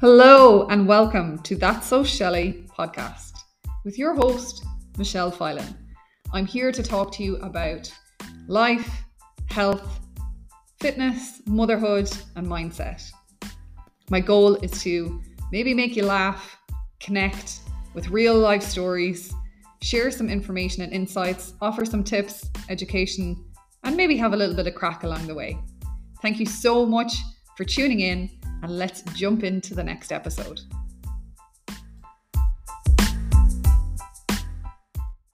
Hello and welcome to That's So Shelley podcast with your host, Michelle Filan. I'm here to talk to you about life, health, fitness, motherhood, and mindset. My goal is to maybe make you laugh, connect with real life stories, share some information and insights, offer some tips, education, and maybe have a little bit of crack along the way. Thank you so much for tuning in and let's jump into the next episode.